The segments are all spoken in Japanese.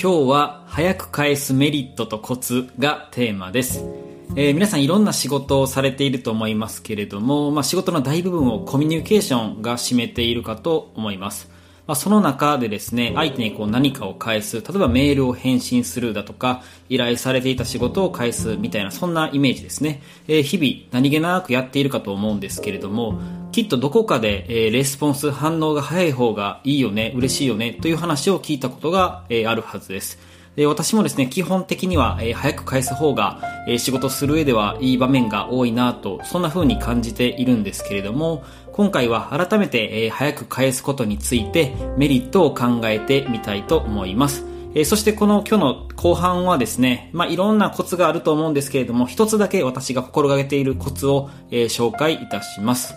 今日は早く返すメリットとコツがテーマです。えー、皆さんいろんな仕事をされていると思いますけれども、まあ、仕事の大部分をコミュニケーションが占めているかと思います。まあ、その中でですね、相手にこう何かを返す、例えばメールを返信するだとか、依頼されていた仕事を返すみたいな、そんなイメージですね。えー、日々何気なくやっているかと思うんですけれども、きっとどこかで、えー、レスポンス、反応が早い方がいいよね、嬉しいよね、という話を聞いたことが、えー、あるはずです。で私もですね、基本的には、えー、早く返す方が、えー、仕事する上ではいい場面が多いなと、そんな風に感じているんですけれども、今回は改めて、早く返すことについてメリットを考えてみたいと思います。そしてこの今日の後半はですね、まあ、いろんなコツがあると思うんですけれども、一つだけ私が心がけているコツを、紹介いたします。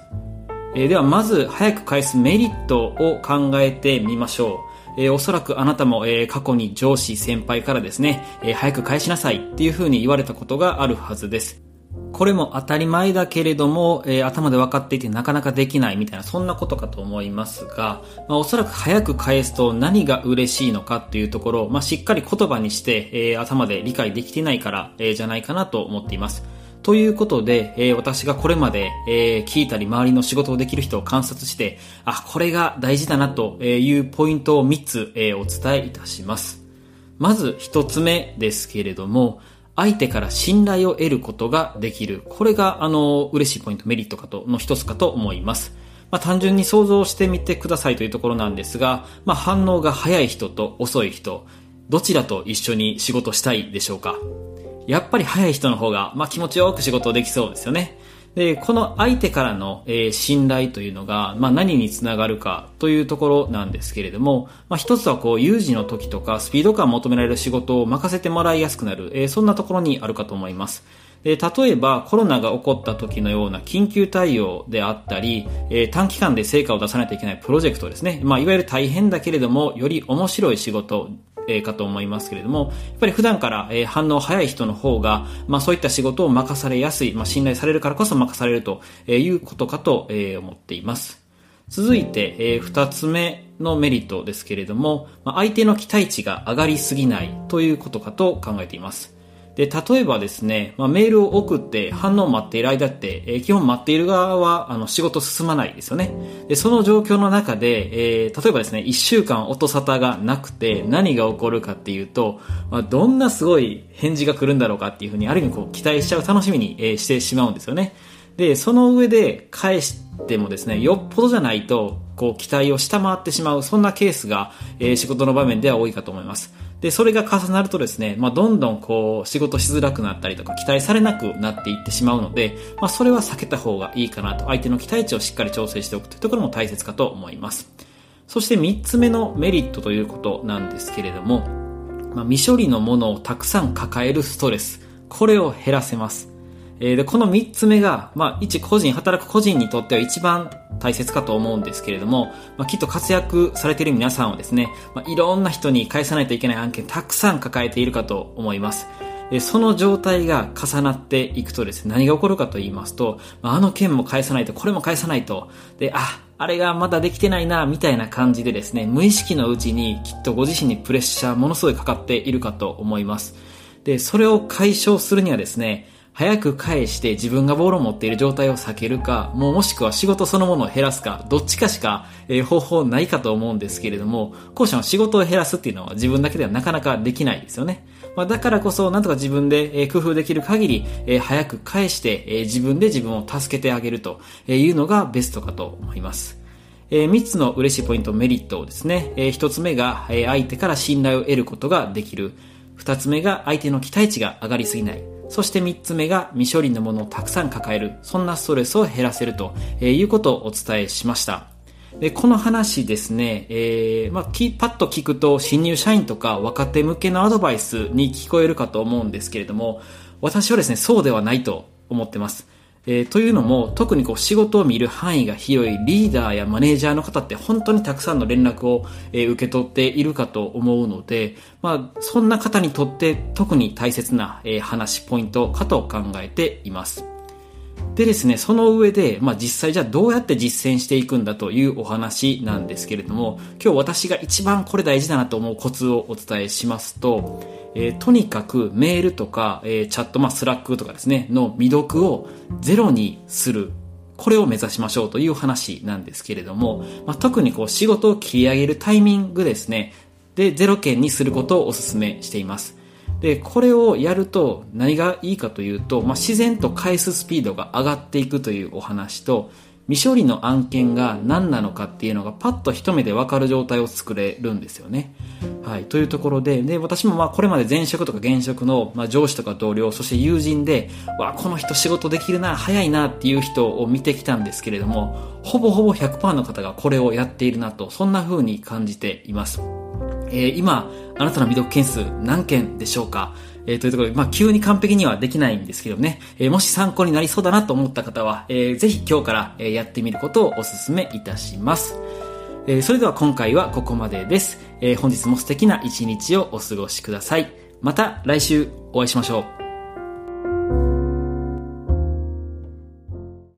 ではまず早く返すメリットを考えてみましょう。え、おそらくあなたも、え、過去に上司、先輩からですね、え、早く返しなさいっていう風に言われたことがあるはずです。これも当たり前だけれども、えー、頭で分かっていてなかなかできないみたいな、そんなことかと思いますが、まあ、おそらく早く返すと何が嬉しいのかっていうところを、まあ、しっかり言葉にして、えー、頭で理解できてないから、えー、じゃないかなと思っています。ということで、えー、私がこれまで、えー、聞いたり周りの仕事をできる人を観察して、あ、これが大事だなというポイントを3つ、えー、お伝えいたします。まず1つ目ですけれども、相手から信頼を得ることができる。これが、あの、嬉しいポイント、メリットかと、の一つかと思います。まあ、単純に想像してみてくださいというところなんですが、まあ、反応が早い人と遅い人、どちらと一緒に仕事したいでしょうかやっぱり早い人の方が、まあ、気持ちよく仕事できそうですよね。で、この相手からの、えー、信頼というのが、まあ、何につながるかというところなんですけれども、まあ、一つはこう、有事の時とか、スピード感を求められる仕事を任せてもらいやすくなる、えー、そんなところにあるかと思います。で例えばコロナが起こった時のような緊急対応であったり、えー、短期間で成果を出さないといけないプロジェクトですね。まあ、いわゆる大変だけれども、より面白い仕事、えかと思いますけれども、やっぱり普段から、え反応早い人の方が、まあそういった仕事を任されやすい、まあ信頼されるからこそ任されるということかと、え思っています。続いて、え二つ目のメリットですけれども、ま相手の期待値が上がりすぎないということかと考えています。で、例えばですね、まあ、メールを送って反応を待っている間って、えー、基本待っている側は、あの、仕事進まないですよね。で、その状況の中で、えー、例えばですね、一週間音沙汰がなくて何が起こるかっていうと、まあ、どんなすごい返事が来るんだろうかっていうふうに、ある意味こう、期待しちゃう楽しみに、えー、してしまうんですよね。で、その上で返してもですね、よっぽどじゃないと、こう、期待を下回ってしまう、そんなケースが、えー、仕事の場面では多いかと思います。で、それが重なるとですね、まあ、どんどんこう、仕事しづらくなったりとか、期待されなくなっていってしまうので、まあ、それは避けた方がいいかなと、相手の期待値をしっかり調整しておくというところも大切かと思います。そして3つ目のメリットということなんですけれども、まあ、未処理のものをたくさん抱えるストレス、これを減らせます。えー、で、この3つ目が、まあ、一個人、働く個人にとっては一番大切かと思うんですけれども、まあ、きっと活躍されている皆さんはですね、まあ、いろんな人に返さないといけない案件たくさん抱えているかと思います。その状態が重なっていくとですね、何が起こるかと言いますと、まあ、あの件も返さないと、これも返さないと、で、あ、あれがまだできてないな、みたいな感じでですね、無意識のうちにきっとご自身にプレッシャーものすごいかかっているかと思います。で、それを解消するにはですね、早く返して自分がボールを持っている状態を避けるか、もうもしくは仕事そのものを減らすか、どっちかしか、方法ないかと思うんですけれども、後者の仕事を減らすっていうのは自分だけではなかなかできないですよね。まあ、だからこそ、なんとか自分で、工夫できる限り、早く返して、自分で自分を助けてあげるというのがベストかと思います。えー、3つの嬉しいポイント、メリットをですね、えー、1つ目が、相手から信頼を得ることができる。2つ目が相手の期待値が上がりすぎない。そして3つ目が未処理のものをたくさん抱える。そんなストレスを減らせるということをお伝えしました。で、この話ですね、えー、まあ、パッと聞くと新入社員とか若手向けのアドバイスに聞こえるかと思うんですけれども、私はですね、そうではないと思ってます。えー、というのも、特にこう仕事を見る範囲が広いリーダーやマネージャーの方って本当にたくさんの連絡を、えー、受け取っているかと思うので、まあ、そんな方にとって特に大切な、えー、話、ポイントかと考えています。でですね、その上で、まあ実際じゃあどうやって実践していくんだというお話なんですけれども、今日私が一番これ大事だなと思うコツをお伝えしますと、えー、とにかくメールとか、えー、チャット、まあ Slack とかですね、の未読をゼロにする。これを目指しましょうという話なんですけれども、まあ、特にこう仕事を切り上げるタイミングですね、で、ゼロ件にすることをお勧めしています。で、これをやると何がいいかというと、まあ、自然と返すスピードが上がっていくというお話と、未処理の案件が何なのかっていうのがパッと一目で分かる状態を作れるんですよね。はい。というところで、で、私もまあこれまで前職とか現職の、まあ、上司とか同僚、そして友人で、わ、この人仕事できるな、早いなっていう人を見てきたんですけれども、ほぼほぼ100%の方がこれをやっているなと、そんな風に感じています。えー、今、あなたの未読件数何件でしょうか？えー、というところで、まあ、急に完璧にはできないんですけどね、えー、もし参考になりそうだなと思った方は、えー、ぜひ今日から、えやってみることをお勧めいたします。えー、それでは今回はここまでです。えー、本日も素敵な一日をお過ごしください。また来週お会いしましょう。